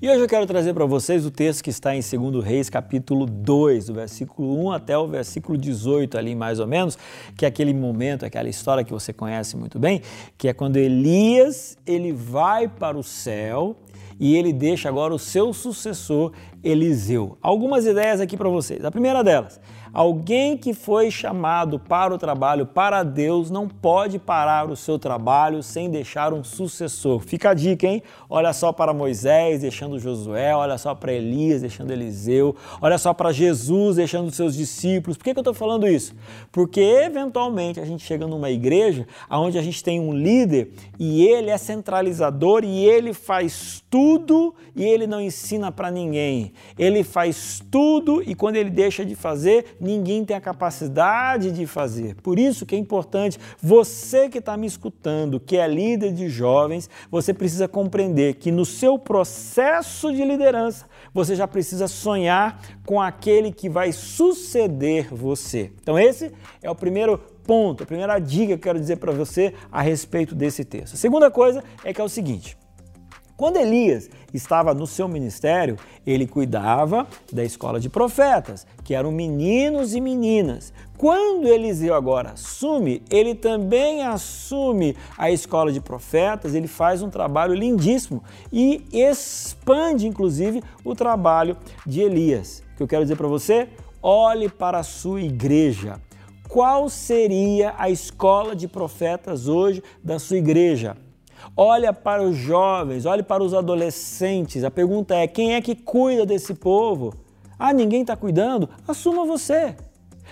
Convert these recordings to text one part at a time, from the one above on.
E hoje eu quero trazer para vocês o texto que está em 2 Reis, capítulo 2, do versículo 1 até o versículo 18, ali mais ou menos, que é aquele momento, aquela história que você conhece muito bem, que é quando Elias ele vai para o céu e ele deixa agora o seu sucessor Eliseu. Algumas ideias aqui para vocês. A primeira delas, Alguém que foi chamado para o trabalho para Deus não pode parar o seu trabalho sem deixar um sucessor. Fica a dica, hein? Olha só para Moisés deixando Josué, olha só para Elias deixando Eliseu, olha só para Jesus deixando seus discípulos. Por que, que eu estou falando isso? Porque eventualmente a gente chega numa igreja onde a gente tem um líder e ele é centralizador e ele faz tudo e ele não ensina para ninguém. Ele faz tudo e quando ele deixa de fazer, ninguém tem a capacidade de fazer. Por isso que é importante, você que está me escutando, que é líder de jovens, você precisa compreender que no seu processo de liderança, você já precisa sonhar com aquele que vai suceder você. Então, esse é o primeiro ponto, a primeira dica que eu quero dizer para você a respeito desse texto. A segunda coisa é que é o seguinte. Quando Elias estava no seu ministério, ele cuidava da escola de profetas, que eram meninos e meninas. Quando Eliseu agora assume, ele também assume a escola de profetas, ele faz um trabalho lindíssimo e expande, inclusive, o trabalho de Elias. O que eu quero dizer para você? Olhe para a sua igreja. Qual seria a escola de profetas hoje da sua igreja? Olha para os jovens, olhe para os adolescentes. A pergunta é: quem é que cuida desse povo? Ah, ninguém está cuidando? Assuma você.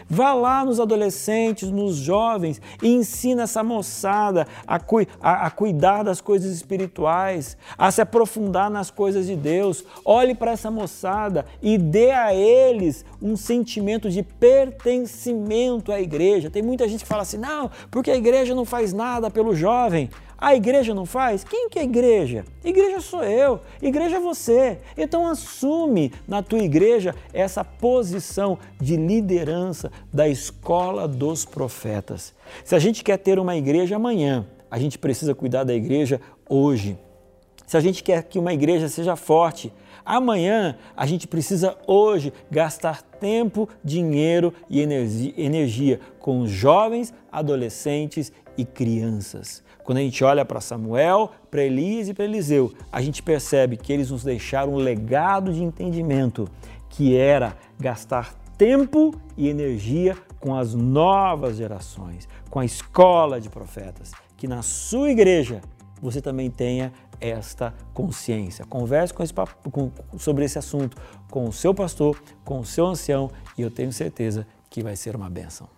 Vá lá nos adolescentes, nos jovens e ensina essa moçada a, cu a, a, cuidar das coisas espirituais, a se aprofundar nas coisas de Deus. Olhe para essa moçada e dê a eles um sentimento de pertencimento à igreja. Tem muita gente que fala assim: não, porque a igreja não faz nada pelo jovem. A igreja não faz? Quem que é igreja? Igreja sou eu, igreja é você. Então assume na tua igreja essa posição de liderança da escola dos profetas. Se a gente quer ter uma igreja amanhã, a gente precisa cuidar da igreja hoje. Se a gente quer que uma igreja seja forte, amanhã a gente precisa hoje gastar tempo, dinheiro e energia com jovens, adolescentes e crianças. Quando a gente olha para Samuel, para Elias e para Eliseu, a gente percebe que eles nos deixaram um legado de entendimento, que era gastar tempo e energia com as novas gerações, com a escola de profetas, que na sua igreja você também tenha esta consciência. Converse com esse, com, sobre esse assunto com o seu pastor, com o seu ancião e eu tenho certeza que vai ser uma benção.